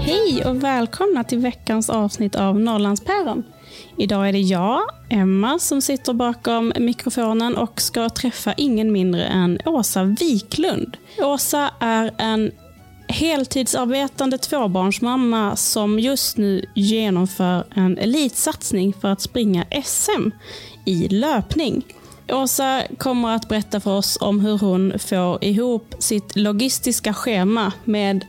Hej och välkomna till veckans avsnitt av Norrlandspäron. Idag är det jag, Emma, som sitter bakom mikrofonen och ska träffa ingen mindre än Åsa Wiklund. Åsa är en heltidsarbetande tvåbarnsmamma som just nu genomför en elitsatsning för att springa SM i löpning. Åsa kommer att berätta för oss om hur hon får ihop sitt logistiska schema med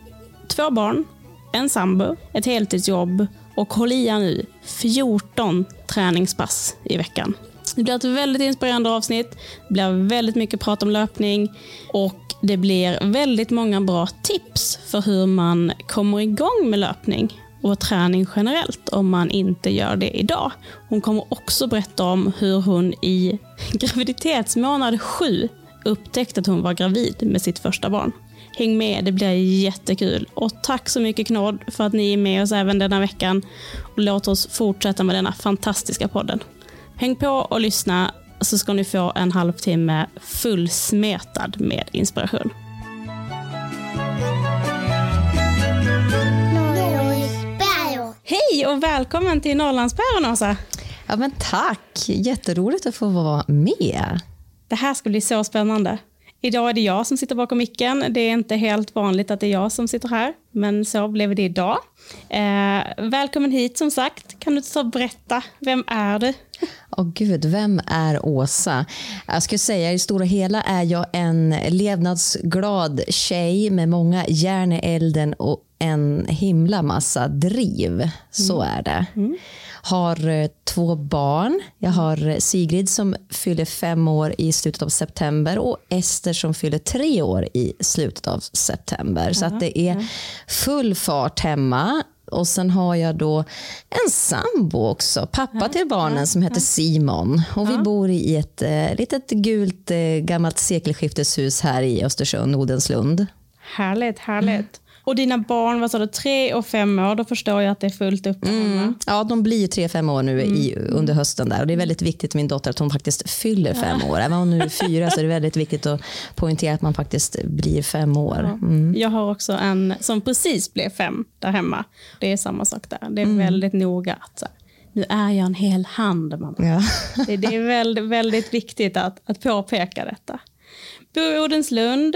två barn, en sambo, ett heltidsjobb och håll i er nu, 14 träningspass i veckan. Det blir ett väldigt inspirerande avsnitt. Det blir väldigt mycket prat om löpning och det blir väldigt många bra tips för hur man kommer igång med löpning och träning generellt om man inte gör det idag. Hon kommer också berätta om hur hon i graviditetsmånad sju upptäckte att hon var gravid med sitt första barn. Häng med, det blir jättekul. Och tack så mycket Knodd för att ni är med oss även denna veckan. Och låt oss fortsätta med denna fantastiska podden. Häng på och lyssna så ska ni få en halvtimme fullsmetad med inspiration. Hej och välkommen till Norrlandspäron Åsa. Ja, men tack, jätteroligt att få vara med. Det här ska bli så spännande. Idag är det jag som sitter bakom micken. Det är inte helt vanligt att det är jag som sitter här, men så blev det idag. Eh, välkommen hit som sagt. Kan du och berätta, vem är du? Åh oh, gud, vem är Åsa? Jag skulle säga i stora hela är jag en levnadsglad tjej med många järn i elden och en himla massa driv. Så är det. Mm. Har eh, två barn. Jag har Sigrid som fyller fem år i slutet av september och Ester som fyller tre år i slutet av september. Så att det är full fart hemma. Och sen har jag då en sambo också, pappa till barnen som heter Simon. Och vi bor i ett eh, litet gult eh, gammalt sekelskifteshus här i Östersund, Odenslund. Härligt, härligt. Mm. Och dina barn, vad sa du, tre och fem år, då förstår jag att det är fullt upp. Mm. Ja, de blir tre, fem år nu i, mm. under hösten. där. Och Det är väldigt viktigt min dotter att hon faktiskt fyller fem år. Även om hon nu är fyra så är det väldigt viktigt att poängtera att man faktiskt blir fem år. Mm. Jag har också en som precis blev fem där hemma. Det är samma sak där. Det är mm. väldigt noga att nu är jag en hel hand. Mamma. Ja. det, det, är väldigt, väldigt viktigt att, att påpeka detta. Bor i Odenslund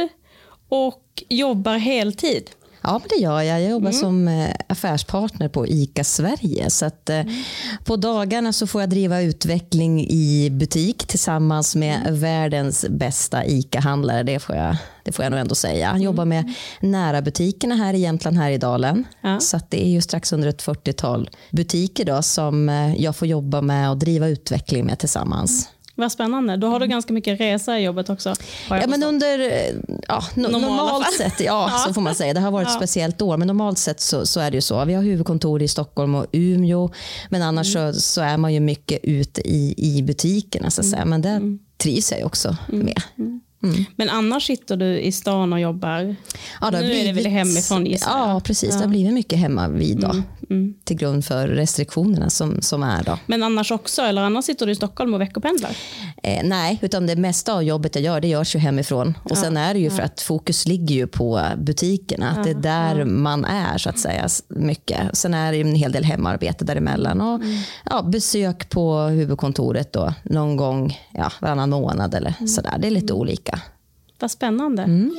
och jobbar heltid. Ja, men det gör jag. Jag jobbar mm. som eh, affärspartner på ICA Sverige. Så att, eh, mm. På dagarna så får jag driva utveckling i butik tillsammans med mm. världens bästa ICA-handlare. Det får jag, det får jag nog ändå säga. Jag mm. jobbar med nära butikerna här i Jämtland, här i dalen. Ja. Så det är ju strax under ett 40-tal butiker då, som eh, jag får jobba med och driva utveckling med tillsammans. Vad spännande. Då har du ganska mycket resa i jobbet också. Ja, men under, ja, no, normalt sett, ja, ja, så får man säga. Det har varit ett speciellt år, men normalt sett så, så, är det ju så. Vi har huvudkontor i Stockholm och Umeå, men annars mm. så, så, är man ju mycket ute i, i butikerna. Så att säga. Men det mm. trivs jag ju också mm. med. Mm. Mm. Men annars sitter du i stan och jobbar. Ja, nu blivit, är det väl hemifrån gissar Ja, precis. Ja. Det har blivit mycket hemma vid då, mm. Mm. till grund för restriktionerna som, som är. Då. Men annars också, eller annars sitter du i Stockholm och veckopendlar? Eh, nej, utan det mesta av jobbet jag gör det görs ju hemifrån. Och ja. Sen är det ju för att fokus ligger ju på butikerna. Att det är där man är så att säga mycket. Sen är det en hel del hemarbete däremellan. Och mm. ja, besök på huvudkontoret då, någon gång ja, varannan månad eller mm. sådär. Det är lite olika. Vad spännande. Mm.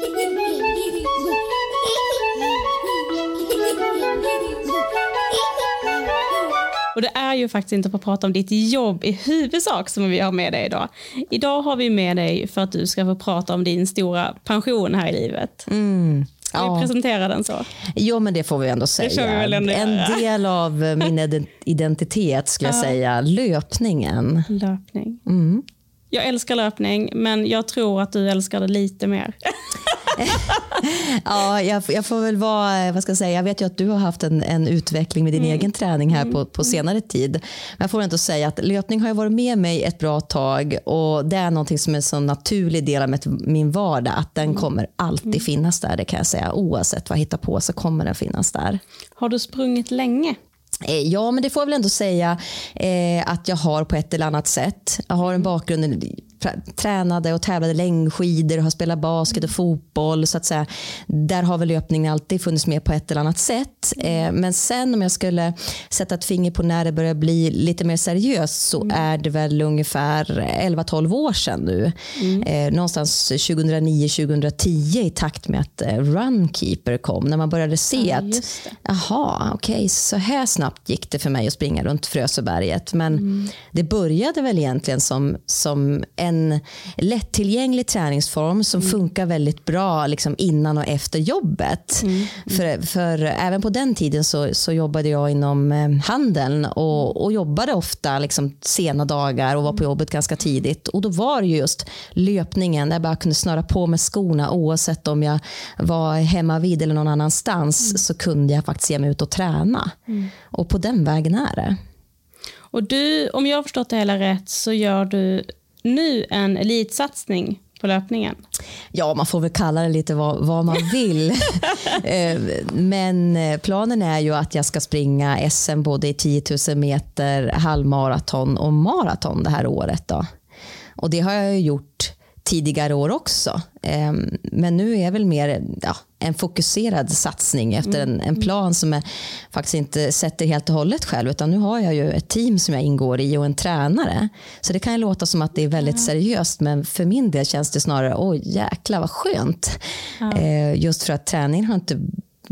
Och det är ju faktiskt inte för att prata om ditt jobb i huvudsak som vi har med dig idag. Idag har vi med dig för att du ska få prata om din stora pension här i livet. Mm. Ska vi Ja. presentera den så? Jo, men det får vi ändå säga. vi väl ändå en göra. del av min ident- identitet skulle jag säga. Löpningen. Löpning. Mm. Jag älskar löpning, men jag tror att du älskar det lite mer. Ja, jag, jag får väl vara, vad ska jag säga, jag vet ju att du har haft en, en utveckling med din egen träning här på, på senare tid. Men jag får ändå säga att löpning har ju varit med mig ett bra tag och det är någonting som är en så naturlig del av mitt- min vardag att den kommer alltid finnas där, det kan jag säga. Oavsett vad jag hittar på så kommer den finnas där. Har du sprungit länge? Eh, Ja, men det får jag väl ändå säga eh, att jag har på ett eller annat sätt. Jag har en bakgrund, tränade och tävlade längdskidor, har spelat basket och fotboll. Så att säga. Där har väl löpningen alltid funnits med på ett eller annat sätt. Eh, men sen om jag skulle sätta ett finger på när det börjar bli lite mer seriöst så är det väl ungefär 11-12 år sedan nu. Eh, någonstans 2009-2010 i takt med att eh, Runkeeper kom. När man började se Ja, att. Jaha, okej, så här snabbt gick det för mig att springa runt Frösöberget. Men det började väl egentligen som, som en lättillgänglig träningsform som funkar väldigt bra liksom innan och efter jobbet. För, för även på den tiden så, så jobbade jag inom eh, handeln och, och jobbade ofta liksom sena dagar och var på jobbet ganska tidigt. Och då var det ju just löpningen där jag bara kunde snöra på med skorna oavsett om jag var hemma vid eller någon annanstans så kunde jag faktiskt ge mig ut och träna. Och på den vägen är det. Och du, om jag har förstått det hela rätt så gör du nu en elitsatsning på löpningen. Ja, man får väl kalla det lite vad, vad man vill. Eh, Men eh, planen är ju att jag ska springa SM både i 10 000 meter, halvmaraton och maraton det här året. Då. Och det har jag ju gjort tidigare år också. Eh, Men nu är väl mer ja, en fokuserad satsning efter en, en plan som jag faktiskt inte sätter helt och hållet själv. Utan nu har jag ju ett team som jag ingår i och en tränare. Så det kan ju låta som att det är väldigt seriöst. Men för min del känns det snarare, oj jäklar vad skönt. Eh, Just för att träningen har inte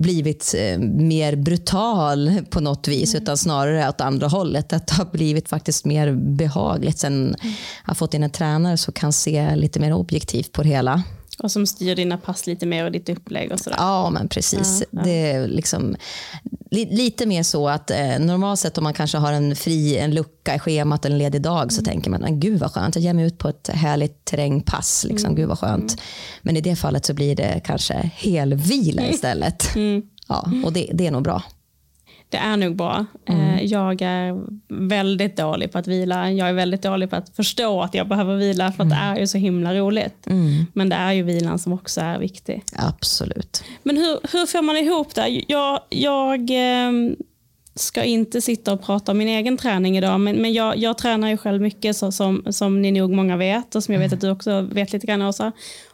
blivit eh, mer brutal på något vis utan snarare åt andra hållet. Att det har blivit faktiskt mer behagligt sen jag har fått in en tränare som kan se lite mer objektivt på det hela. Och som styr dina pass lite mer och ditt upplägg och sådär. Ja, men precis. Det är liksom, li, lite mer så att eh, normalt sett om man kanske har en fri en lucka i schemat en ledig dag så tänker man, "Men gud vad skönt, jag ger mig ut på ett härligt terrängpass. Liksom, Gud vad skönt. Men i det fallet så blir det kanske helvila istället. Ja, och det, det är nog bra. Det är nog bra. Eh, Jag är väldigt dålig på att vila. Jag är väldigt dålig på att förstå att jag behöver vila för att det är ju så himla roligt. Men det är ju vilan som också är viktig. Absolut. Men hur, hur får man ihop det? Jag, jag ehm, ska inte sitta och prata om min egen träning idag, men, men jag, jag tränar ju själv mycket så, som, som ni nog många vet och som jag vet att du också vet lite grann Åsa.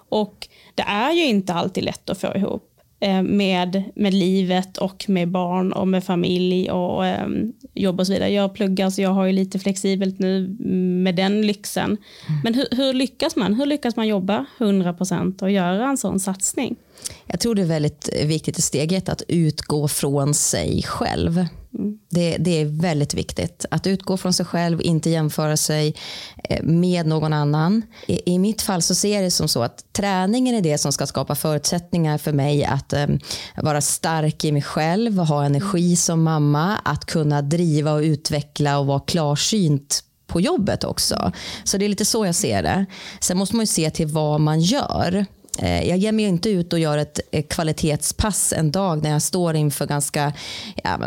Och det är ju inte alltid lätt att få ihop med, med livet och med barn och med familj och ehm, jobb och så vidare. Jag pluggar så jag har ju lite flexibelt nu med den lyxen. Men hur, hur lyckas man? Hur lyckas man jobba 100% och göra en sån satsning? Jag tror det är väldigt viktigt i steg ett att utgå från sig själv. Det, det är väldigt viktigt att utgå från sig själv, inte jämföra sig eh, med någon annan. I, I mitt fall så ser jag det som så att träningen är det som ska skapa förutsättningar för mig att eh, vara stark i mig själv, ha energi som mamma, att kunna driva och utveckla och vara klarsynt på jobbet också. Så det är lite så jag ser det. Sen måste man ju se till vad man gör. Eh, Jag ger mig inte ut och gör ett kvalitetspass en dag när jag står inför ganska ja,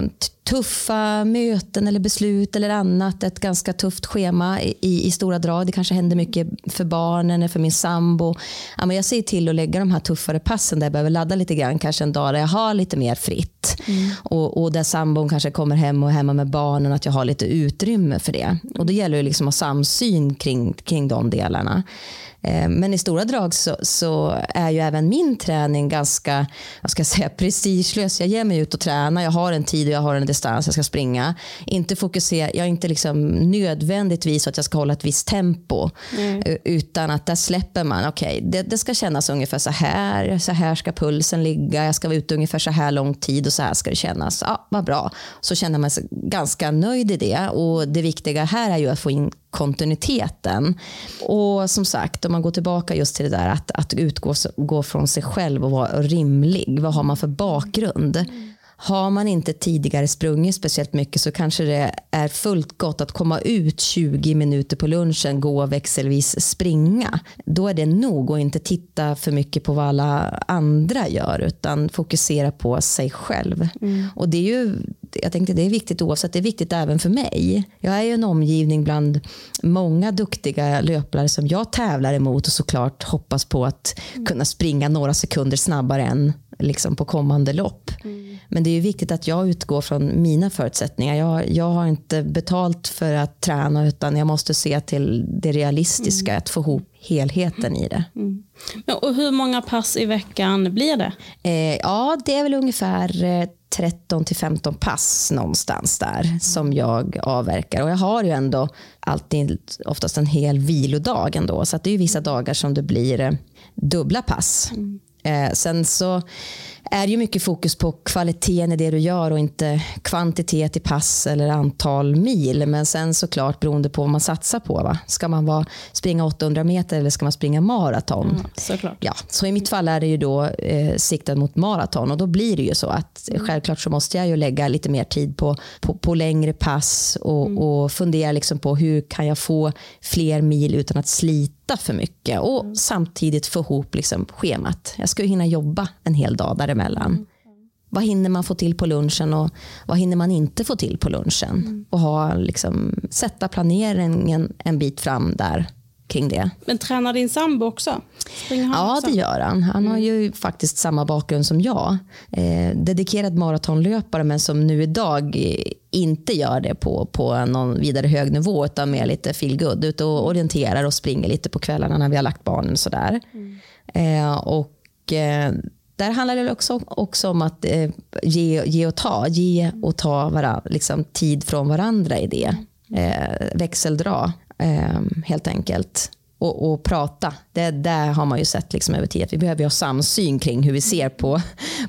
tuffa möten eller beslut eller annat. Ett ganska tufft schema i, i, stora drag. Det kanske händer mycket för barnen eller för min sambo. Ja, men jag ser till att lägga de här tuffare passen där jag behöver ladda lite grann. Kanske en dag där jag har lite mer fritt. Och, och där sambon kanske kommer hem och är hemma med barnen. Att jag har lite utrymme för det. Och då gäller det liksom att ha samsyn kring, kring de delarna. Eh, men i stora drag så, så, är ju även min träning ganska vad ska jag säga, prestigelös. Jag ger mig ut och tränar, jag har en tid och jag har en distans jag ska springa. Inte fokusera, jag är inte liksom nödvändigtvis att jag ska hålla ett visst tempo. Mm. Utan att där släpper man, okej okay, det, det, ska kännas ungefär så här, så här ska pulsen ligga, jag ska vara ute ungefär så här lång tid och så här ska det kännas. Ja, vad bra. Så känner man sig ganska nöjd i det. Och det viktiga här är ju att få in kontinuiteten. Och som sagt, om man går tillbaka just till det där att, att utgå gå från sig själv och vara rimlig. Vad har man för bakgrund? Har man inte tidigare sprungit speciellt mycket så kanske det är fullt gott att komma ut 20 minuter på lunchen, gå växelvis springa. Då är det nog att inte titta för mycket på vad alla andra gör utan fokusera på sig själv. Mm. Och det är ju jag tänkte det är viktigt oavsett, det är viktigt även för mig. Jag är ju en omgivning bland många duktiga löpare som jag tävlar emot och såklart hoppas på att kunna springa några sekunder snabbare än liksom på kommande lopp. Mm. Men det är ju viktigt att jag utgår från mina förutsättningar. Jag, jag har inte betalt för att träna utan jag måste se till det realistiska, mm. att få ihop helheten i det. Mm. Och hur många pass i veckan blir det? Eh, ja, det är väl ungefär eh, 13 till 15 pass någonstans där som jag avverkar. Och jag har ju ändå alltid oftast en hel vilodag ändå. Så det är vissa dagar som det blir eh, dubbla pass. Mm. Eh, sen så är ju mycket fokus på kvaliteten i det du gör och inte kvantitet i pass eller antal mil. Men sen såklart beroende på vad man satsar på. Va? Ska man vara, springa 800 meter eller ska man springa maraton? Mm, såklart. Ja, så i mitt fall är det ju då eh, siktat mot maraton och då blir det ju så att mm. självklart så måste jag ju lägga lite mer tid på, på, på längre pass och, mm. och fundera liksom på hur kan jag få fler mil utan att slita för mycket och mm. samtidigt få ihop liksom schemat. Jag ska ju hinna jobba en hel dag däremellan. Mm. Vad hinner man få till på lunchen och vad hinner man inte få till på lunchen? Mm. Och ha, liksom, sätta planeringen en bit fram där kring det. Men tränar din sambo också? ja, också? det gör han. Han har mm. ju faktiskt samma bakgrund som jag. Eh, dedikerad maratonlöpare men som nu idag inte gör det på, på någon vidare hög nivå utan mer lite feel good. Ut och orienterar och springer lite på kvällarna när vi har lagt barnen. Sådär. Mm. Eh, och, eh, där handlar det också, också om att eh, ge, ge och ta. Ge och ta varandra, liksom, tid från varandra i det. Eh, växeldra eh, helt enkelt. Och, och, prata. Det där har man ju sett liksom över tid att vi behöver ha samsyn kring hur vi ser på,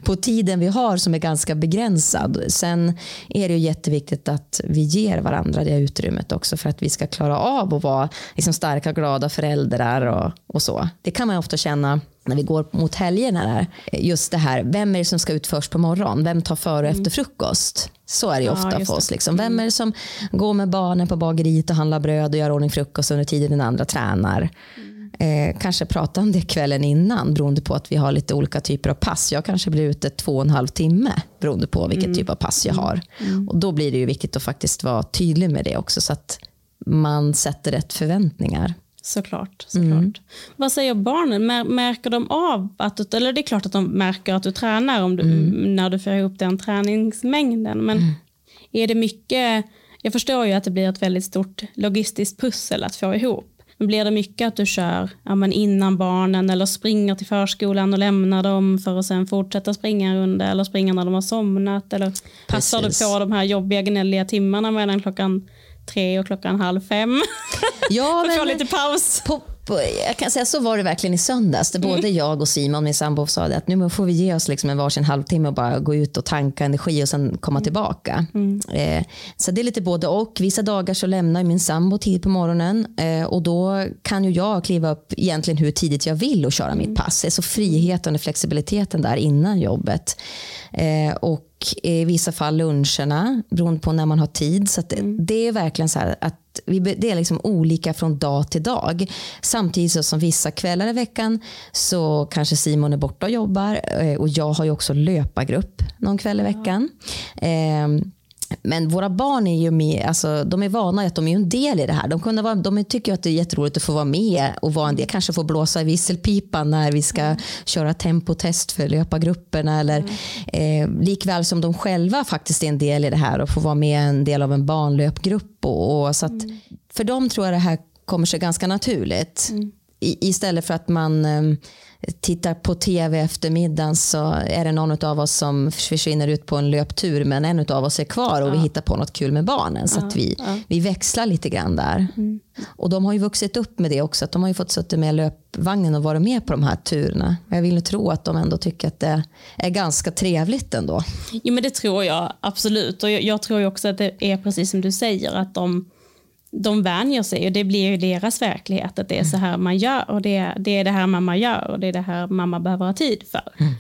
på tiden vi har som är ganska begränsad. Sen är det ju jätteviktigt att vi ger varandra det utrymmet också för att vi ska klara av att vara liksom starka, glada föräldrar och, och så. Det kan man ofta känna när vi går mot helgerna. Där. Just det här, vem är det som ska ut först på morgonen? Vem tar före och mm. efter frukost? Så är det ja, ofta för oss. Liksom. Vem mm. är det som går med barnen på bageriet och handlar bröd och gör ordning frukost under tiden den andra tränar? Mm. Eh, kanske prata om det kvällen innan beroende på att vi har lite olika typer av pass. Jag kanske blir ute två och en halv timme beroende på vilken mm. typ av pass jag har. Mm. Och Då blir det ju viktigt att faktiskt vara tydlig med det också så att man sätter rätt förväntningar. Såklart. såklart. Mm. Vad säger barnen? Märker de av att du, eller det är klart att de märker att du tränar om du, mm. när du får ihop den träningsmängden. Men mm. är det mycket, jag förstår ju att det blir ett väldigt stort logistiskt pussel att få ihop. Men blir det mycket att du kör ja, men innan barnen eller springer till förskolan och lämnar dem för att sen fortsätta springa under eller springer när de har somnat eller passar Precis. du på de här jobbiga gnälliga timmarna mellan klockan tre och klockan halv fem. Ja, men, lite paus. På, på, jag kan säga så var det verkligen i söndags. Där både mm. jag och Simon, min sambo, sa att nu får vi ge oss liksom en varsin halvtimme och bara gå ut och tanka energi och sen komma mm. tillbaka. Mm. Eh, så det är lite både och. Vissa dagar så lämnar min sambo tid på morgonen eh, och då kan ju jag kliva upp egentligen hur tidigt jag vill och köra mitt mm. pass. Det är så friheten och flexibiliteten där innan jobbet. Eh, och i vissa fall luncherna beroende på när man har tid. Så det, mm. det, är verkligen så att vi, det är liksom olika från dag till dag. Samtidigt som vissa kvällar i veckan så kanske Simon är borta och jobbar eh, och jag har ju också löpargrupp någon kväll i veckan. Mm. Eh, men våra barn är ju med, alltså, de är vana att de är en del i det här. De, kunde vara, de tycker att det är jätteroligt att få vara med och vara en del. Kanske få blåsa i visselpipan när vi ska mm. köra tempotest för löpargrupperna. Eller, mm. eh, likväl som de själva faktiskt är en del i det här och får vara med en del av en barnlöpgrupp. Och, och så att, mm. För dem tror jag det här kommer sig ganska naturligt. Mm. istället för att man eh, tittar på tv efter middagen så är det någon av oss som försvinner ut på en löptur men en av oss är kvar och ja. vi hittar på något kul med barnen. Så ja, att vi, ja. vi växlar lite grann där. Mm. Och de har ju vuxit upp med det också. Att de har ju fått sitta med löpvagnen och vara med på de här turerna. Jag vill tro att de ändå tycker att det är ganska trevligt ändå. Jo men det tror jag absolut. Och jag, jag tror också att det är precis som du säger. att de de vänjer sig och det blir deras verklighet. Att det är så här man gör och det, det är det här mamma gör och det är det här mamma behöver ha tid för. Mm.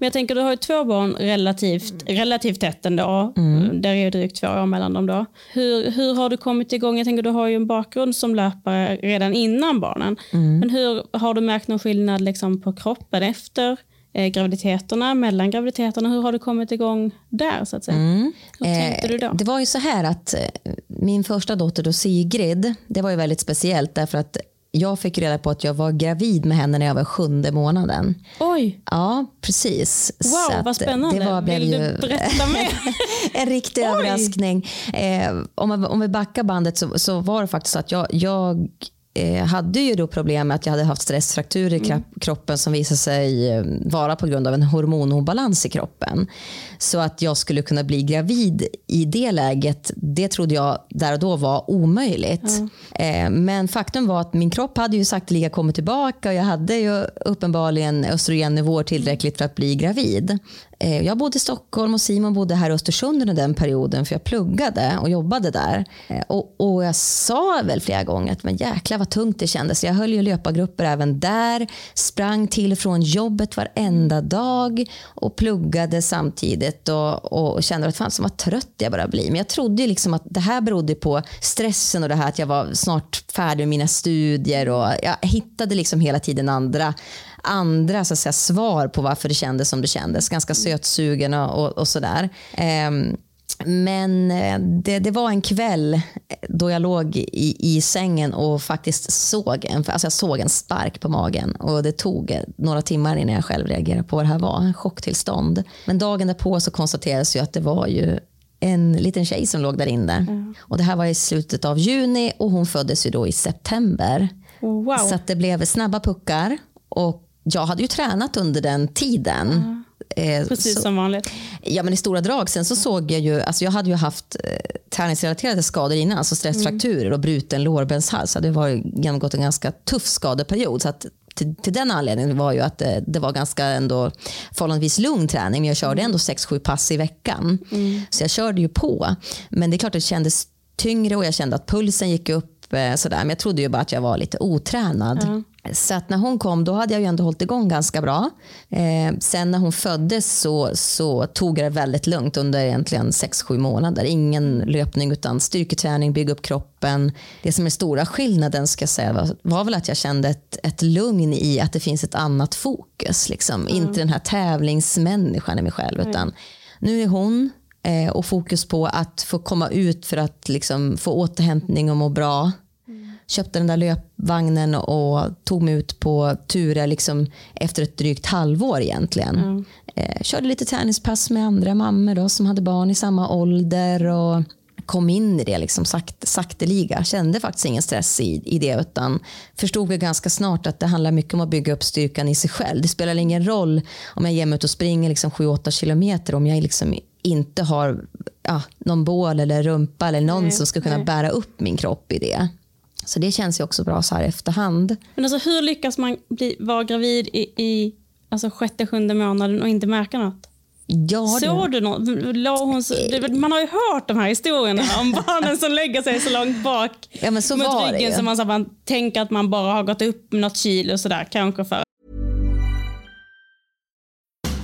Men jag tänker, du har ju två barn relativt, relativt tätt ändå. Mm. Där är ju drygt två år mellan dem då. Hur, hur har du kommit igång? Jag tänker, du har ju en bakgrund som löpare redan innan barnen. Mm. Men hur har du märkt någon skillnad liksom på kroppen efter eh, graviditeterna, mellan graviditeterna. Hur har du kommit igång där? så att säga? Mm. Hur tänkte du då? Eh, det var ju så här att eh, min första dotter då, Sigrid, det var ju väldigt speciellt därför att jag fick reda på att jag var gravid med henne när jag var sjunde månaden. Oj! Ja, precis. Wow, vad spännande. Det var, Vill ju... du berätta mer? en riktig Oj. överraskning. Eh, om, om vi backar bandet så, så var det faktiskt så att jag, jag eh, hade ju då problem med att jag hade haft stressfrakturer i mm. kroppen som visade sig eh, vara på grund av en hormonobalans i kroppen. Så att jag skulle kunna bli gravid i det läget, det trodde jag där och då var omöjligt. Mm. Eh, men faktum var att min kropp hade ju sakteliga kommit tillbaka och jag hade ju uppenbarligen östrogennivåer tillräckligt för att bli gravid. Eh, jag bodde i Stockholm och Simon bodde här i Östersund under den perioden för jag pluggade och jobbade där. Och, och jag sa väl flera gånger att men jäklar vad tungt det kändes. Jag höll ju löpargrupper även där, sprang till från jobbet varenda dag och pluggade samtidigt och, och kände att fan så vad trött jag började bli. Men jag trodde liksom att det här berodde på stressen och det här att jag var snart färdig med mina studier och jag hittade liksom hela tiden andra andra så att säga, svar på varför det kändes som det kändes. Ganska sötsugen och, och, och sådär. Um, men eh, det, det, var en kväll då jag låg i, i sängen och faktiskt såg en, alltså jag såg en spark på magen. Och Det tog några timmar innan jag själv reagerade på vad det här var. En chocktillstånd. Men dagen därpå så konstaterades ju att det var ju en liten tjej som låg där inne. Mm. Och Det här var i slutet av juni och hon föddes ju då i september. Wow. Så det blev snabba puckar. Och jag hade ju tränat under den tiden. Mm. Eh, Precis så, som vanligt. Ja, men i stora drag. Sen så såg jag ju, alltså jag hade ju haft eh, träningsrelaterade skador innan, alltså stressfrakturer mm. och bruten lårbenshals. Det var genomgått en ganska tuff skadeperiod. Så att till, till, den anledningen var ju att det, det, var ganska ändå förhållandevis lugn träning. Men jag körde ändå 6-7 pass i veckan. Mm. Så jag körde ju på. Men det är klart att det kändes tyngre och jag kände att pulsen gick upp. Eh, sådär. Men jag trodde ju bara att jag var lite otränad. Mm. Så att när hon kom då hade jag ju ändå hållit igång ganska bra. Eh, sen när hon föddes så, så tog jag det väldigt lugnt under egentligen 6-7 månader. Ingen löpning utan styrketräning, bygga upp kroppen. Det som är stora skillnaden ska säga var, var väl att jag kände ett, ett lugn i att det finns ett annat fokus. Liksom. Mm. Inte den här tävlingsmänniskan i mig själv. Mm. Utan nu är hon eh, och fokus på att få komma ut för att liksom, få återhämtning och må bra köpte den där löpvagnen och tog mig ut på turer liksom efter ett drygt halvår egentligen. Mm. Eh, körde lite träningspass med andra mammor då, som hade barn i samma ålder och kom in i det liksom sakt, sakteliga. Kände faktiskt ingen stress i, i det utan förstod väl ganska snart att det handlar mycket om att bygga upp styrkan i sig själv. Det spelar ingen roll om jag ger mig ut och springer liksom 7-8 kilometer om jag liksom inte har ja, någon bål eller rumpa eller någon nej, som ska kunna nej. bära upp min kropp i det. Så det känns ju också bra så här efterhand. Men alltså, hur lyckas man bli, vara gravid i, i alltså sjätte, sjunde månaden och inte märka något? Ja, Såg du något? Hon, man har ju hört de här historierna om barnen som lägger sig så långt bak ja, men så mot var ryggen. Så man, så man tänker att man bara har gått upp något kilo sådär, kanske för.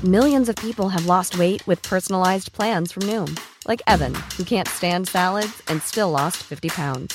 Millions of people have lost weight with personalized plans from Noom. Like Evan, who can't stand salads and still lost 50 pounds.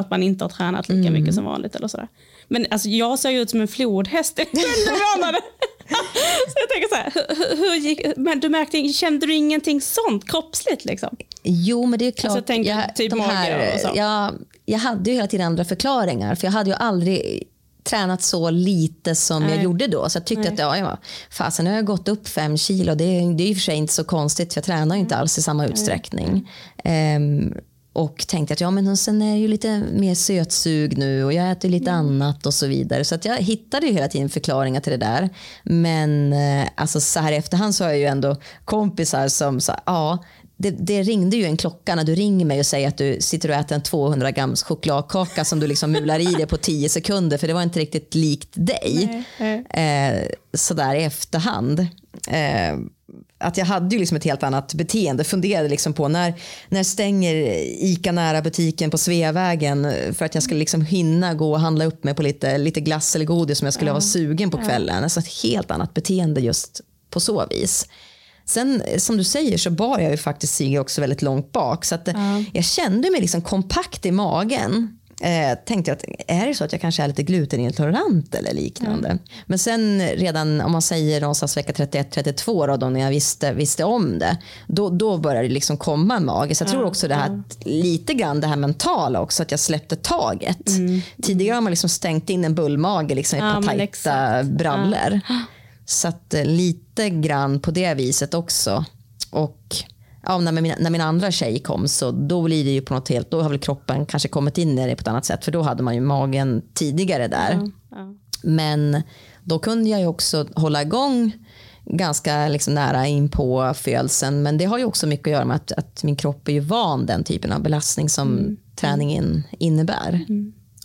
Att man inte har tränat lika mycket som vanligt eller sådär. Men alltså, jag ser ju ut som en flodhäst i elva månader. så jag tänker så här, hur, hur gick, men du märkte, kände du ingenting sånt kroppsligt liksom? Jo, men det är klart. Alltså, jag tänker typ mage och så. jag, jag hade ju hela tiden andra förklaringar. För jag hade ju aldrig tränat så lite som jag Nej. gjorde då. Så jag tyckte Nej. att ja, ja, fasen, nu har jag gått upp fem kilo. Det, är- det är i och för sig inte så konstigt, för jag tränar ju inte alls i samma utsträckning. Ehm, och tänkte att ja, men sen är jag ju lite mer sötsug nu och jag äter lite annat och så vidare. Så att jag hittade ju hela tiden förklaringar till det där. Men eh, alltså, så här i efterhand så har jag ju ändå kompisar som sa ja, det, det ringde ju en klocka när du ringer mig och säger att du sitter och äter en 200 grams chokladkaka som du liksom mular i dig på 10 sekunder för det var inte riktigt likt dig. Eh, sådär i efterhand. Eh, att jag hade ju liksom ett helt annat beteende. Funderade liksom på när, när stänger ICA nära butiken på Sveavägen för att jag skulle liksom hinna gå och handla upp mig på lite, lite glass eller godis som jag skulle vara sugen på kvällen. Alltså ett helt annat beteende just på så vis. Sen som du säger så bar jag ju faktiskt Sigge också väldigt långt bak. Så att, eh, jag kände mig liksom kompakt i magen. Eh, tänkte jag att är det så att jag kanske är lite glutenintolerant eller liknande. Men sen redan om man säger någonstans vecka 31-32 då, då när jag visste, visste om det. Då, då började det liksom komma mage. Så jag tror också det här lite grann det här mentala också att jag släppte taget. Tidigare har man liksom stängt in en bullmage liksom i Ja, ett par tajta brallor. Så att eh, lite grann på det viset också. Och ja, när, min, när min andra tjej kom så då blir det ju på något helt, då har väl kroppen kanske kommit in i det på ett annat sätt. För då hade man ju magen tidigare där. Men då kunde jag ju också hålla igång ganska liksom nära in på födelsen. Men det har ju också mycket att göra med att, att min kropp är ju van den typen av belastning som träningen innebär.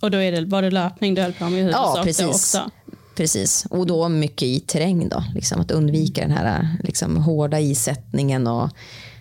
Och då är det, var det löpning du höll på med i huvudsak Ja, precis. också? Precis, och då mycket i terräng då. Liksom att undvika den här liksom, hårda isättningen och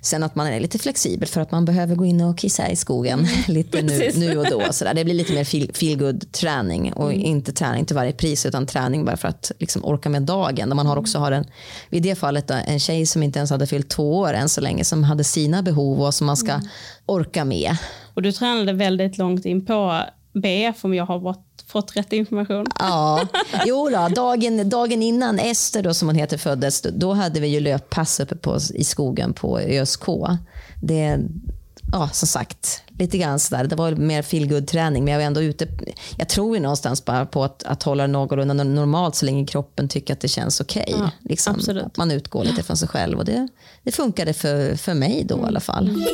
sen att man är lite flexibel för att man behöver gå in och kissa i skogen lite nu, nu och då. Så där. Det blir lite mer feel, feel good träning och inte träning till varje pris utan träning bara för att liksom, orka med dagen. Där man har också har en, i det fallet då, en tjej som inte ens hade fyllt två år än så länge som hade sina behov och som man ska orka med. Och du tränade väldigt långt in på BF om jag har fått, fått rätt information. Ja, jo då, dagen, dagen innan Ester då, som hon heter föddes, då- hade vi ju löppass uppe på, i skogen på ÖSK. Det, ja, som sagt, lite grann sådär. Det var mer feel träning men jag var ändå ute. Jag tror ju någonstans bara på att, att hålla någorlunda normalt så länge kroppen tycker att det känns okej. Ja, liksom, man utgår lite från sig själv och det, det funkade för, för mig då i alla fall.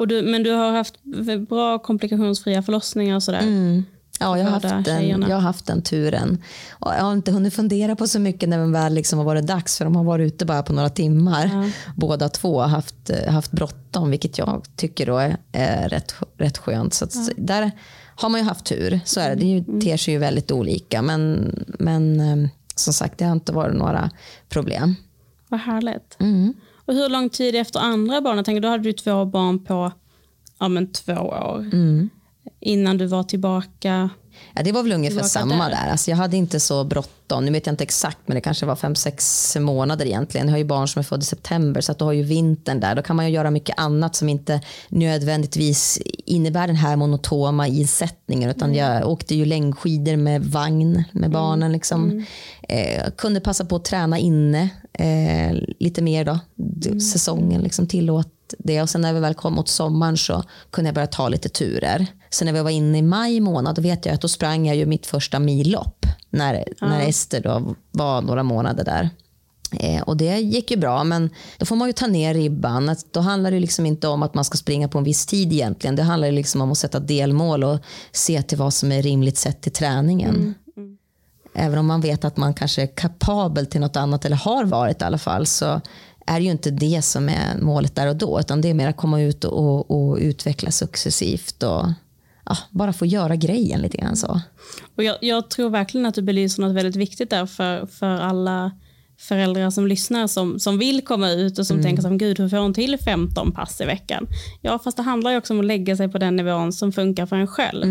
Och du, men du har haft bra komplikationsfria förlossningar och sådär? Ja, jag har, haft den, tjejerna. jag har haft den turen. Och jag har inte hunnit fundera på så mycket när det väl liksom har varit dags för de har varit ute bara på några timmar. Båda två har haft, haft bråttom vilket jag tycker då är, är rätt, rätt skönt. Så att, Där har man ju haft tur, så är det. Det ju, ter sig ju väldigt olika men, men eh, som sagt det har inte varit några problem. Vad härligt. Och hur lång tid efter andra barnet? Tänker, då hade du två barn på ja, men två år. Innan du var tillbaka. Ja, det var väl ungefär Tillbaka samma där. där. Alltså jag hade inte så bråttom. Nu vet jag inte exakt, men det kanske var fem sex månader egentligen. Jag har ju barn som är födda i september, så att då har ju vintern där. Då kan man ju göra mycket annat som inte nödvändigtvis innebär den här monotoma insättningen. Utan jag åkte ju längdskidor med vagn med barnen. Liksom. Eh, kunde passa på att träna inne eh, lite mer då. Säsongen liksom tillåt det. Och sen när vi väl kom mot sommaren så kunde jag börja ta lite turer. Sen när vi var inne i maj månad, då vet jag att då sprang jag ju mitt första millopp. När, när Ester då var några månader där. Eh, och det gick ju bra, men då får man ju ta ner ribban. Att Då handlar det liksom inte om att man ska springa på en viss tid egentligen. Det handlar liksom om att sätta delmål och se till vad som är rimligt sett till träningen. Även om man vet att man kanske är kapabel till något annat, eller har varit i alla fall, så är det ju inte det som är målet där och då, utan det är mer att komma ut och, och, och utveckla successivt och ja, bara få göra grejen lite grann så. Och jag, jag tror verkligen att du belyser något väldigt viktigt där för, för alla föräldrar som lyssnar som, som vill komma ut och som tänker som gud hur får hon till 15 pass i veckan? Ja fast det handlar ju också om att lägga sig på den nivån som funkar för en själv.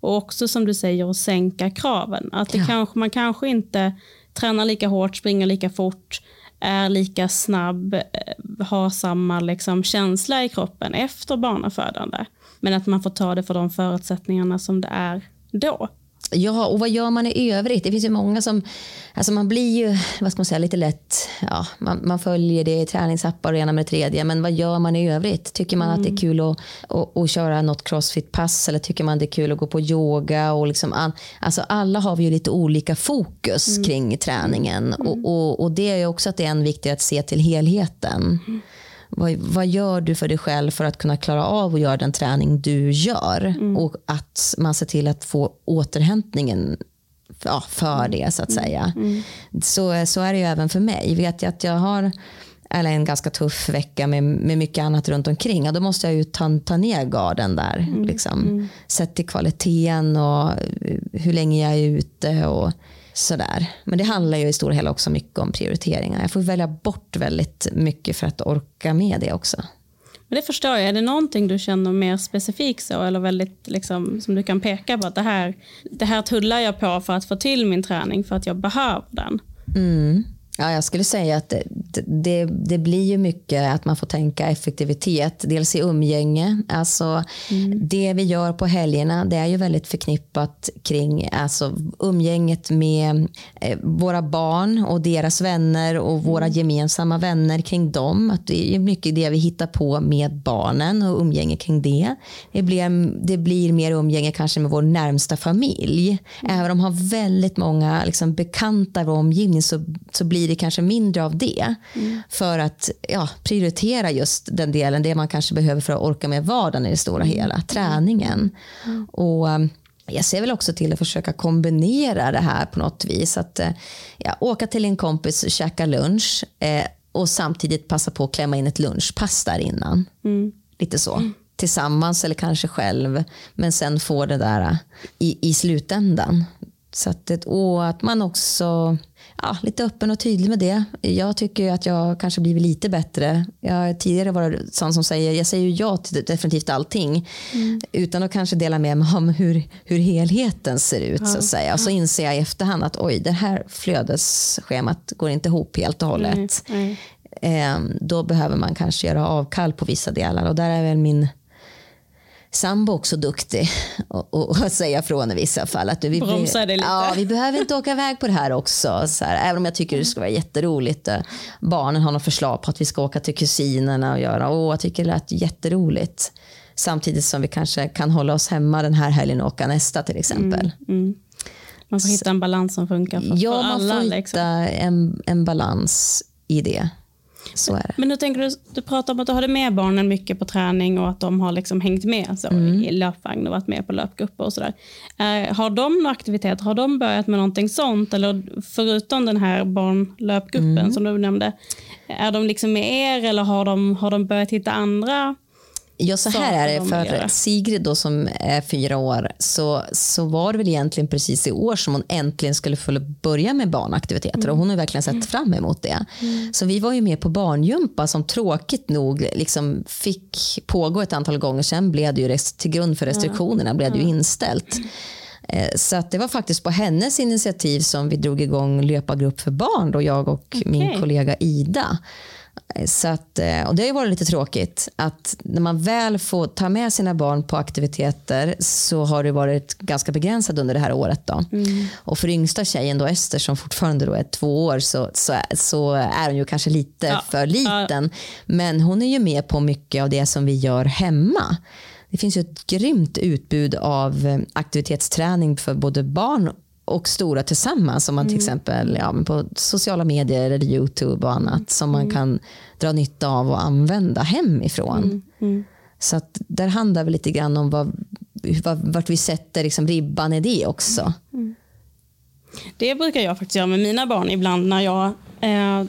Och också som du säger att sänka kraven. Att det kanske, man kanske inte tränar lika hårt, springer lika fort, är lika snabb, eh, har samma liksom, känsla i kroppen efter barnafödande. Men att man får ta det för de förutsättningarna som det är då. Ja, och vad gör man i övrigt? Det finns ju många som, alltså man blir ju, vad ska man säga, lite lätt, ja, man, man följer det i träningsappar och ena med det tredje, men vad gör man i övrigt? Tycker man att det är kul att, att, att köra något crossfit-pass eller tycker man det är kul att gå på yoga? Och liksom, all- alltså alla har vi ju lite olika fokus kring träningen och, och, och det är ju också att det är en viktigt att se till helheten. Vad, vad gör du för dig själv för att kunna klara av att göra den träning du gör? Och att man ser till att få återhämtningen ja, för det så att säga. Så, så är det ju även för mig. Vet jag att jag har eller en ganska tuff vecka med, med mycket annat runt omkring, ja, då måste jag ju ta, ta ner garden där. Liksom. Sett till kvaliteten och hur länge jag är ute och sådär. Men det handlar ju i stora hela också mycket om prioriteringar. Jag får välja bort väldigt mycket för att orka med det också. Men det förstår jag. Är det någonting du känner mer specifikt så eller väldigt liksom, som du kan peka på att det här, det här tullar jag på för att få till min träning för att jag behöver den? Ja, jag skulle säga att det, det, det blir ju mycket att man får tänka effektivitet. Dels i umgänge. Alltså, Det vi gör på helgerna det är ju väldigt förknippat kring alltså, umgänget med eh, våra barn och deras vänner och våra gemensamma vänner kring dem. Att det är mycket det vi hittar på med barnen och umgänge kring det. Det blir, det blir mer umgänge kanske med vår närmsta familj. Även om de har väldigt många liksom, bekanta i vår omgivning så, så blir det kanske mindre av det. För att ja, prioritera just den delen, det man kanske behöver för att orka med vardagen i det stora hela, träningen. Och um, jag ser väl också till att försöka kombinera det här på något vis. Att eh, ja, åka till en kompis och käka lunch eh, och samtidigt passa på att klämma in ett lunchpass där innan. Lite så. Tillsammans eller kanske själv. Men sen få det där eh, i, i slutändan. Så att, och att man också ja, lite öppen och tydlig med det. Jag tycker att jag kanske blivit lite bättre. Jag har tidigare varit sån som säger, jag säger ju ja till definitivt allting. Utan att kanske dela med mig om hur, hur helheten ser ut. Så att säga. Och så inser jag i efterhand att oj, det här flödesschemat går inte ihop helt och hållet. Nej. Eh, då behöver man kanske göra avkall på vissa delar. Och där är väl min sambo också duktig och, och, och säga från i vissa fall. Att du, vi, Bromsar det lite. Ja, vi behöver inte åka iväg på det här också. Så här, även om jag tycker det ska vara jätteroligt. Eh, Barnen har något förslag på att vi ska åka till kusinerna och göra. Åh, jag tycker det lät jätteroligt. Samtidigt som vi kanske kan hålla oss hemma den här helgen och åka nästa till exempel. Man får hitta en balans som funkar för, Ja, för man alla. får hitta liksom. en, en balans i det. Så är det. Men hur tänker du, du pratar om att du hade med barnen mycket på träning och att de har liksom hängt med så, Mm. i löpvagn och varit med på löpgrupper och sådär. Eh, har de några aktiviteter? Har de börjat med någonting sånt? Eller förutom den här barnlöpgruppen Mm. som du nämnde, är de liksom med er eller har de, har de börjat hitta andra? Ja, så här är de det. För. Sigrid då, som är fyra år så, så var det väl egentligen precis i år som hon äntligen skulle få börja med barnaktiviteter. Och hon har verkligen sett fram emot det. Så vi var ju med på barngympa som tråkigt nog liksom fick pågå ett antal gånger. Sen blev det ju till grund för restriktionerna blev det ju inställt. Eh, Så att det var faktiskt på hennes initiativ som vi drog igång löpargrupp för barn, då jag och min kollega Ida. Så att, eh, och det har ju varit lite tråkigt att när man väl får ta med sina barn på aktiviteter så har det varit ganska begränsat under det här året. Då. Och för yngsta tjejen då, Ester som fortfarande då är två år så, så, så är hon ju kanske lite Ja. för liten. Men hon är ju med på mycket av det som vi gör hemma. Det finns ju ett grymt utbud av eh, aktivitetsträning för både barn och stora tillsammans. Som man till exempel ja, på sociala medier eller Youtube och annat som man kan dra nytta av och använda hemifrån. Så att där handlar det lite grann om vad, vad, vart vi sätter liksom ribban i det också. Det brukar jag faktiskt göra med mina barn ibland när jag eh,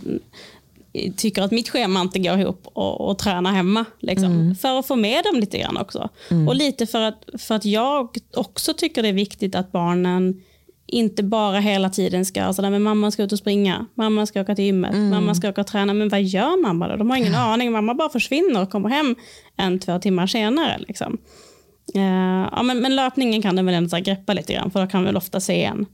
tycker att mitt schema inte går ihop och, och träna hemma. Liksom, För att få med dem lite grann också. Och lite för att, för att jag också tycker det är viktigt att barnen inte bara hela tiden ska, alltså, men mamma ska ut och springa, mamma ska åka till gymmet, mamma ska åka och träna. Men vad gör mamma då? De har ingen aning. Mamma bara försvinner och kommer hem en, två timmar senare. Liksom. Eh, ja, men, men löpningen kan den väl ändå greppa lite grann, för då kan man väl ofta se en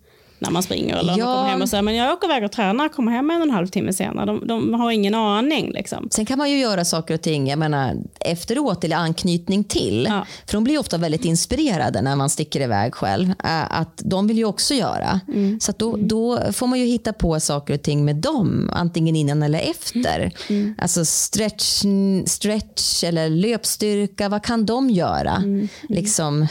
när man springer eller Ja. kommer hem och säger men jag åker iväg och tränar och kommer hem en och en halv timme senare. De, de har ingen aning. Liksom. Sen kan man ju göra saker och ting jag menar, efteråt eller anknytning till. Ja. För de blir ofta väldigt inspirerade när man sticker iväg själv. Att de vill ju också göra. Så att då, då får man ju hitta på saker och ting med dem. Antingen innan eller efter. Alltså stretch, stretch eller löpstyrka. Vad kan de göra? Liksom,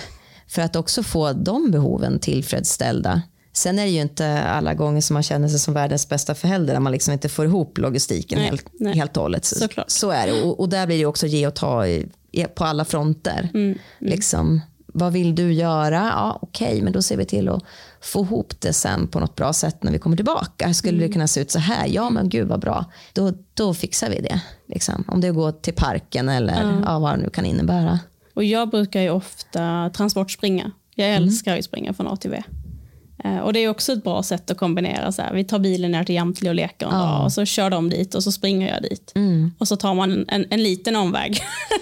för att också få de behoven tillfredsställda. Sen är det ju inte alla gånger som man känner sig som världens bästa förälder när man liksom inte får ihop logistiken Nej, helt, nej. helt och hållet. Så, så är det. Och, och där blir det också ge och ta i, på alla fronter. Mm, Liksom, vad vill du göra? Ja, Okej, men då ser vi till att få ihop det sen på något bra sätt när vi kommer tillbaka. Skulle Mm. det kunna se ut så här? Ja, men gud vad bra. Då, då fixar vi det. Liksom. Om det är att gå till parken eller ja, vad det nu kan innebära. Och jag brukar ju ofta transportspringa. Jag Mm. älskar ju springa från A till V. Eh, Och det är också ett bra sätt att kombinera. Så här. Vi tar bilen ner till Jamtli och leker en dag och så kör de dit och så springer jag dit. Och så tar man en, en, en liten omväg.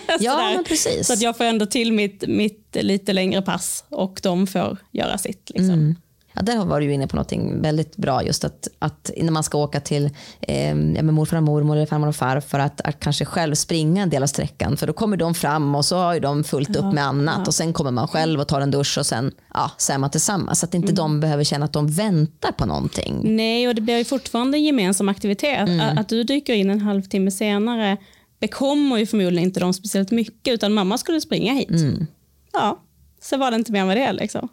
Mm. Ja, precis. Så att jag får ändå till mitt, mitt lite längre pass och de får göra sitt. Liksom. Mm. Ja, där var du inne på något väldigt bra. Just att, att när man ska åka till eh, ja, med morfar och mormor eller farmor och farfar att, att kanske själv springa en del av sträckan. För då kommer de fram och så har ju de fullt upp med annat. Och sen kommer man själv och tar en dusch och sen ja, så är man tillsammans. Så att inte de behöver känna att de väntar på någonting. Nej, och det blir ju fortfarande en gemensam aktivitet. Mm. Att, att du dyker in en halvtimme senare bekommer ju förmodligen inte dem speciellt mycket, utan mamma skulle springa hit. Mm. Ja, så var det inte mer med det. Liksom.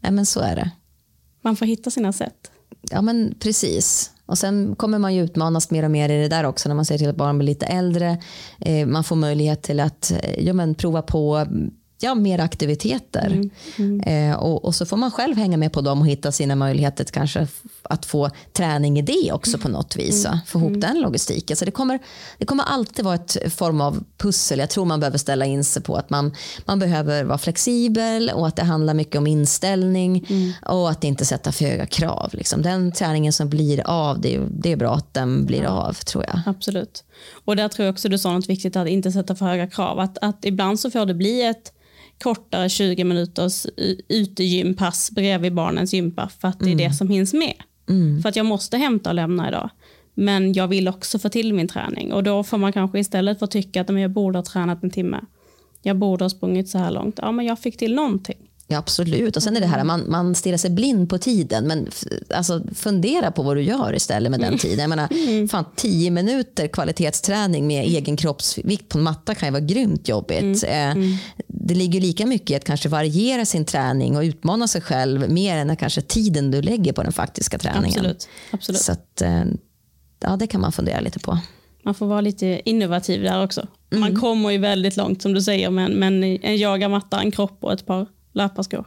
Nej, men så är det. Man får hitta sina sätt. Ja men precis. Och sen kommer man ju utmanas mer och mer i det där också när man ser till att barn blir lite äldre. Eh, man får möjlighet till att eh, ja, men prova på ja, mer aktiviteter. Eh, och, och så får man själv hänga med på dem och hitta sina möjligheter kanske att få träning i det också på något vis. va? Få ihop den logistiken. Så det kommer, det kommer alltid vara ett form av pussel. Jag tror man behöver ställa in sig på att man, man behöver vara flexibel och att det handlar mycket om inställning och att inte sätta för höga krav. Liksom. Den träningen som blir av, det det är bra att den blir av tror jag. Absolut. Och där tror jag också du sa något viktigt att inte sätta för höga krav. Att, att ibland så får det bli ett kortare 20 minuters utegympass bredvid barnens gympass för att det är det som hinns med. För att jag måste hämta och lämna idag. Men jag vill också få till min träning och då får man kanske istället för att tycka att jag borde ha tränat en timme. Jag borde ha sprungit så här långt. Ja, men jag fick till någonting. Ja, absolut. Och sen är det här, man, man stirrar sig blind på tiden. Men alltså, fundera på vad du gör istället med den tiden. Jag menar, fan, tio minuter kvalitetsträning med egen kroppsvikt på en matta kan ju vara grymt jobbigt. Eh, Det ligger lika mycket i att kanske variera sin träning och utmana sig själv mer än kanske tiden du lägger på den faktiska träningen. Absolut. Absolut. Så att, eh, ja, det kan man fundera lite på. Man får vara lite innovativ där också. Mm. Man kommer ju väldigt långt som du säger med, en- med en, en yogamatta, en kropp och ett par löparskor.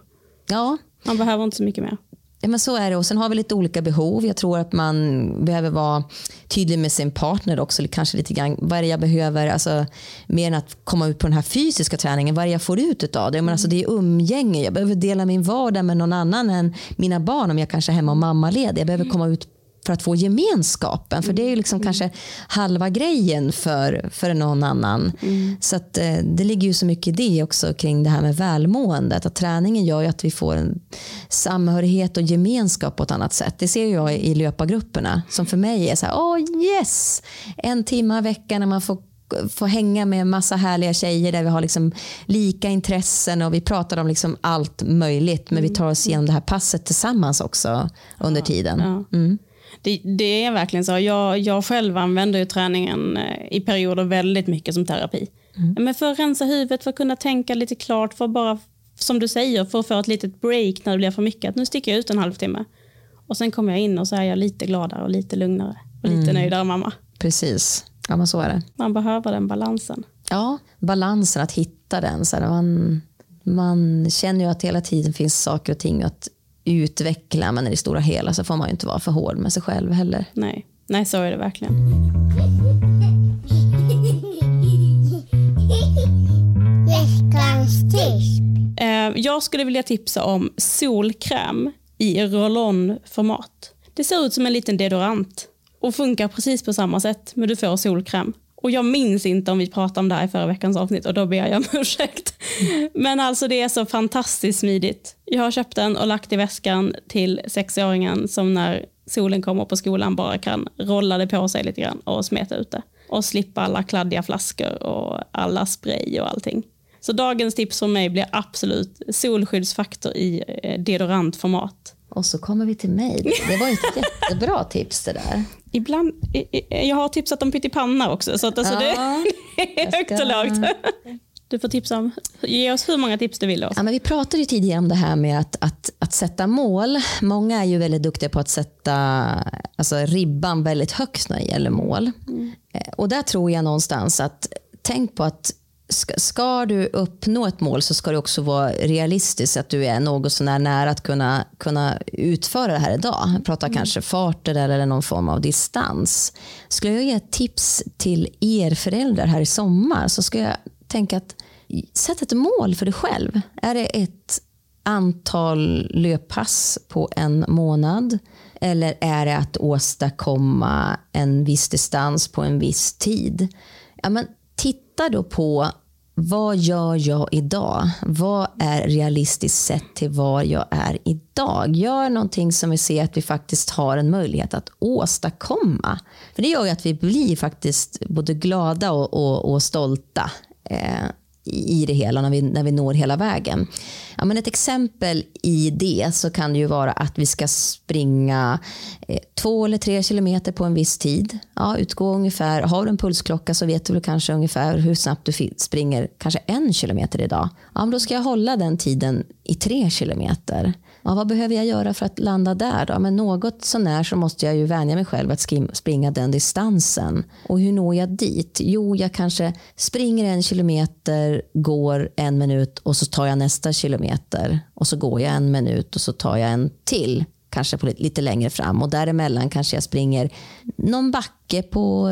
Ja, Man behöver inte så mycket mer. Ja, men så är det. Och sen har vi lite olika behov. Jag tror att man behöver vara tydlig med sin partner också. Kanske lite grann, vad är det jag behöver? Alltså, mer än att komma ut på den här fysiska träningen. Vad är det jag får ut av det? Men alltså, det är umgänge. Jag behöver dela min vardag med någon annan än mina barn om jag kanske är hemma och mammaledig. Jag behöver komma ut för att få gemenskapen. För det är ju liksom mm. kanske halva grejen för, för någon annan. Mm. Så att, eh, det ligger ju så mycket i det också kring det här med välmåendet. Att träningen gör ju att vi får en samhörighet och gemenskap på ett annat sätt. Det ser jag i löpargrupperna som för mig är så här, oh yes, en timme i veckan när man får få hänga med en massa härliga tjejer där vi har liksom lika intressen och vi pratar om liksom allt möjligt. Men vi tar oss igenom det här passet tillsammans också under tiden. Mm. Det, det, är verkligen så. Jag, jag själv använder ju träningen eh, i perioder väldigt mycket som terapi. Mm. Men för att rensa huvudet, för att kunna tänka lite klart, för att bara, som du säger, för att få ett litet break när det blir för mycket. Att nu sticker jag ut en halvtimme. Och sen kommer jag in och så är jag lite gladare och lite lugnare och lite mm. nöjdare mamma. Precis. Ja, men så är det. Man behöver den balansen. Ja, balansen, att hitta den. Så man, man känner ju att hela tiden finns saker och ting att utveckla, men i det stora hela så får man ju inte vara för hård med sig själv heller. Nej, Nej så är det verkligen. Eh, jag skulle vilja tipsa om solkräm i roll-on-format. Det ser ut som en liten deodorant och funkar precis på samma sätt, men du får solkräm. Och jag minns inte om vi pratade om det här i förra veckans avsnitt och då ber jag om ursäkt. Men alltså det är så fantastiskt smidigt. Jag har köpt den och lagt i väskan till sexåringen som när solen kommer på skolan bara kan rolla det på sig lite grann och smeta ut det. Och slippa alla kladdiga flaskor och alla spray och allting. Så dagens tips från mig blir absolut solskyddsfaktor i eh, deodorantformat. Och så kommer vi till mig. Det var ett jättebra tips det där. Ibland, jag har tipsat om pyttipanna också, så att alltså ja, det är högt och lågt. Du får tipsa om, ge oss hur många tips du vill. Ja, men vi pratade ju tidigare om det här med att, att, att sätta mål. Många är ju väldigt duktiga på att sätta alltså, ribban väldigt högt när det gäller mål. Mm. Och där tror jag någonstans att tänk på att ska, ska, du uppnå ett mål så ska det också vara realistiskt att du är något sånär nära att kunna, kunna utföra det här idag. Jag pratar mm. kanske farter eller någon form av distans. Skulle jag ge ett tips till er föräldrar här i sommar så ska jag tänka att sätt ett mål för dig själv. Är det ett antal löppass på en månad? Eller är det att åstadkomma en viss distans på en viss tid? Ja, men titta då på vad gör jag idag? Vad är realistiskt sett till var jag är idag? Gör någonting som vi ser att vi faktiskt har en möjlighet att åstadkomma. För Det gör ju att vi blir faktiskt både glada och, och, och stolta eh, i det hela när vi, när vi når hela vägen. Ja, men ett exempel i det så kan det ju vara att vi ska springa eh, två eller tre kilometer på en viss tid. Ja, utgå ungefär, har du en pulsklocka så vet du väl kanske ungefär hur snabbt du springer kanske en kilometer idag. Ja, men då ska jag hålla den tiden i tre kilometer. Ja, vad behöver jag göra för att landa där? Då? Men något sånär så måste jag ju vänja mig själv att springa den distansen. Och hur når jag dit? Jo, jag kanske springer en kilometer, går en minut och så tar jag nästa kilometer. Och så går jag en minut och så tar jag en till kanske på lite längre fram och däremellan kanske jag springer någon backe på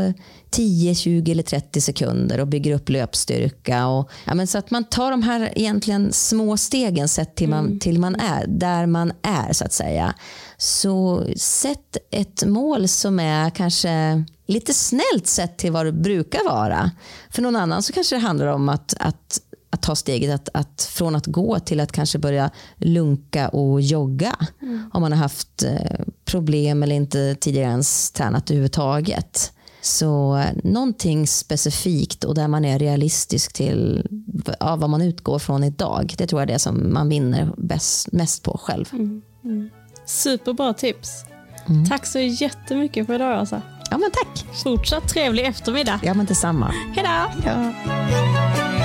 10, 20 eller 30 sekunder och bygger upp löpstyrka. Och, ja, men så att man tar de här egentligen små stegen sett till man, mm. till man är, där man är så att säga. Så sätt ett mål som är kanske lite snällt sett till vad det brukar vara. För någon annan så kanske det handlar om att, att att ta steget att, att, från att gå till att kanske börja lunka och jogga. Mm. Om man har haft eh, problem eller inte tidigare ens tränat överhuvudtaget. Så eh, någonting specifikt och där man är realistisk till ja, vad man utgår från idag. Det tror jag är det som man vinner bäst, mest på själv. Mm. Mm. Superbra tips. Mm. Tack så jättemycket för idag Åsa. Ja, men tack. Fortsatt trevlig eftermiddag. Ja, men detsamma. Hej då.